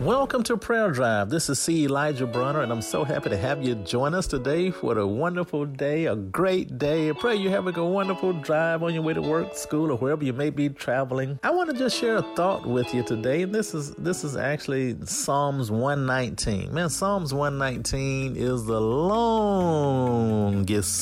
Welcome to Prayer Drive. This is C. Elijah Bronner, and I'm so happy to have you join us today for a wonderful day, a great day. I pray you're having a wonderful drive on your way to work, school, or wherever you may be traveling. I want to just share a thought with you today, and this is this is actually Psalms 119. Man, Psalms 119 is the longest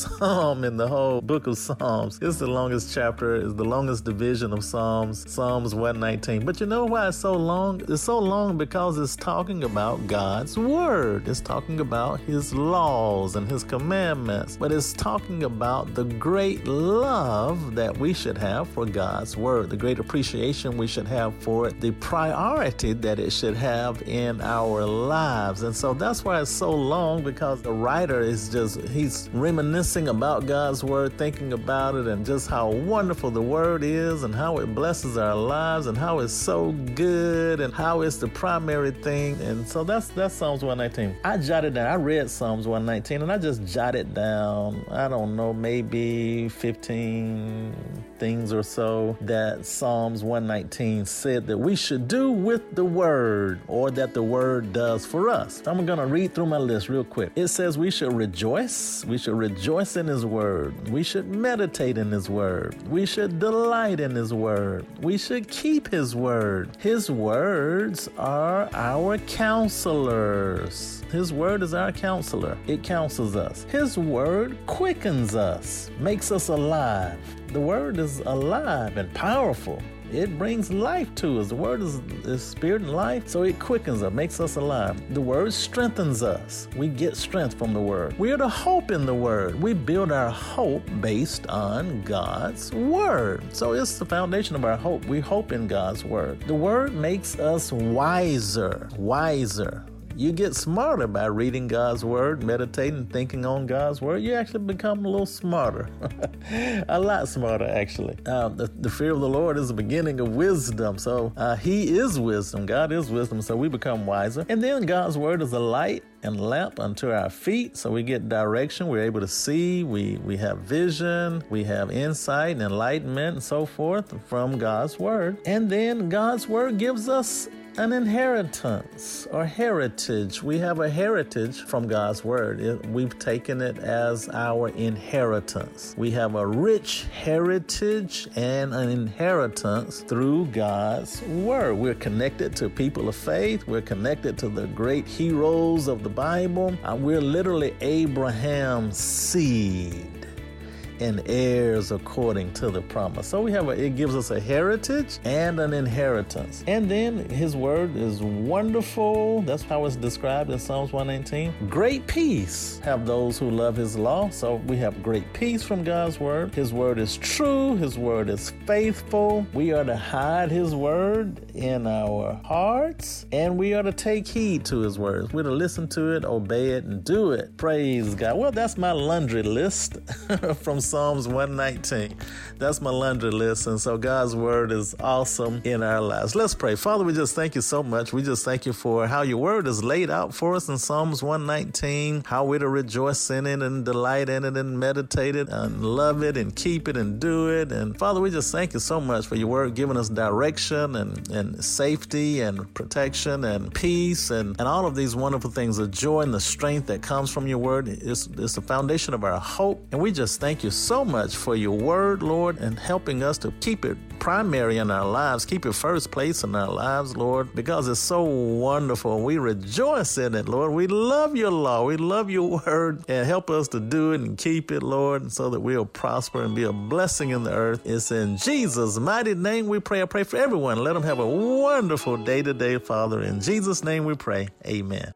psalm in the whole book of Psalms. It's the longest chapter, it's the longest division of Psalms, Psalms 119. But you know why it's so long? It's so long because it's talking about God's Word. It's talking about His laws and His commandments. But it's talking about the great love that we should have for God's Word, the great appreciation we should have for it, the priority that it should have in our lives. And so that's why it's so long because the writer is just, he's reminiscing about God's Word, thinking about it, and just how wonderful the Word is and how it blesses our lives and how it's so good and how it's the primary And so that's that's Psalms 119. I jotted down, I read Psalms 119 and I just jotted down, I don't know, maybe 15 things or so that Psalms 119 said that we should do with the word or that the word does for us. I'm going to read through my list real quick. It says we should rejoice. We should rejoice in his word. We should meditate in his word. We should delight in his word. We should keep his word. His words are our counselors. His word is our counselor. It counsels us. His word quickens us, makes us alive. The word is alive and powerful. It brings life to us. The word is, is spirit and life, so it quickens us, makes us alive. The word strengthens us. We get strength from the word. We are the hope in the word. We build our hope based on God's word. So it's the foundation of our hope. We hope in God's word. The word makes us wiser, wiser. You get smarter by reading God's Word, meditating, thinking on God's Word. You actually become a little smarter. a lot smarter, actually. Uh, the, the, fear of the Lord is the beginning of wisdom. So uh, He is wisdom. God is wisdom. So we become wiser. And then God's Word is a light and lamp unto our feet. So we get direction. We're able to see. We, we have vision. We have insight and enlightenment and so forth from God's Word. And then God's Word gives us an inheritance or heritage. We have a heritage from God's Word. We've taken it as our inheritance. We have a rich heritage and an inheritance through God's Word. We're connected to people of faith, we're connected to the great heroes of the Bible. Uh, we're literally Abraham's seed and heirs according to the promise. So we have a, it gives us a heritage and an inheritance. And then his word is wonderful. That's how it's described in Psalms 119. Great peace have those who love his law. So we have great peace from God's word. His word is true. His word is faithful. We are to hide his word in our hearts and we are to take heed to his words. We're to listen to it, obey it, and do it. Praise God. Well, that's my laundry list from Psalms 119. That's my laundry list. And so God's word is awesome in our lives. Let's pray. Father, we just thank you so much. We just thank you for how your word is laid out for us in Psalms 119, how we're to rejoice in it and delight in it and meditate it and love it and keep it and do it. And Father, we just thank you so much for your word giving us direction and, and safety and protection and peace and, and all of these wonderful things, the joy and the strength that comes from your word. It's, it's the foundation of our hope. And we just thank you so much for your word, Lord, and helping us to keep it primary in our lives, keep it first place in our lives, Lord, because it's so wonderful. We rejoice in it, Lord. We love your law. We love your word and help us to do it and keep it, Lord, so that we'll prosper and be a blessing in the earth. It's in Jesus' mighty name we pray. I pray for everyone. Let them have a wonderful day today, Father. In Jesus' name we pray. Amen.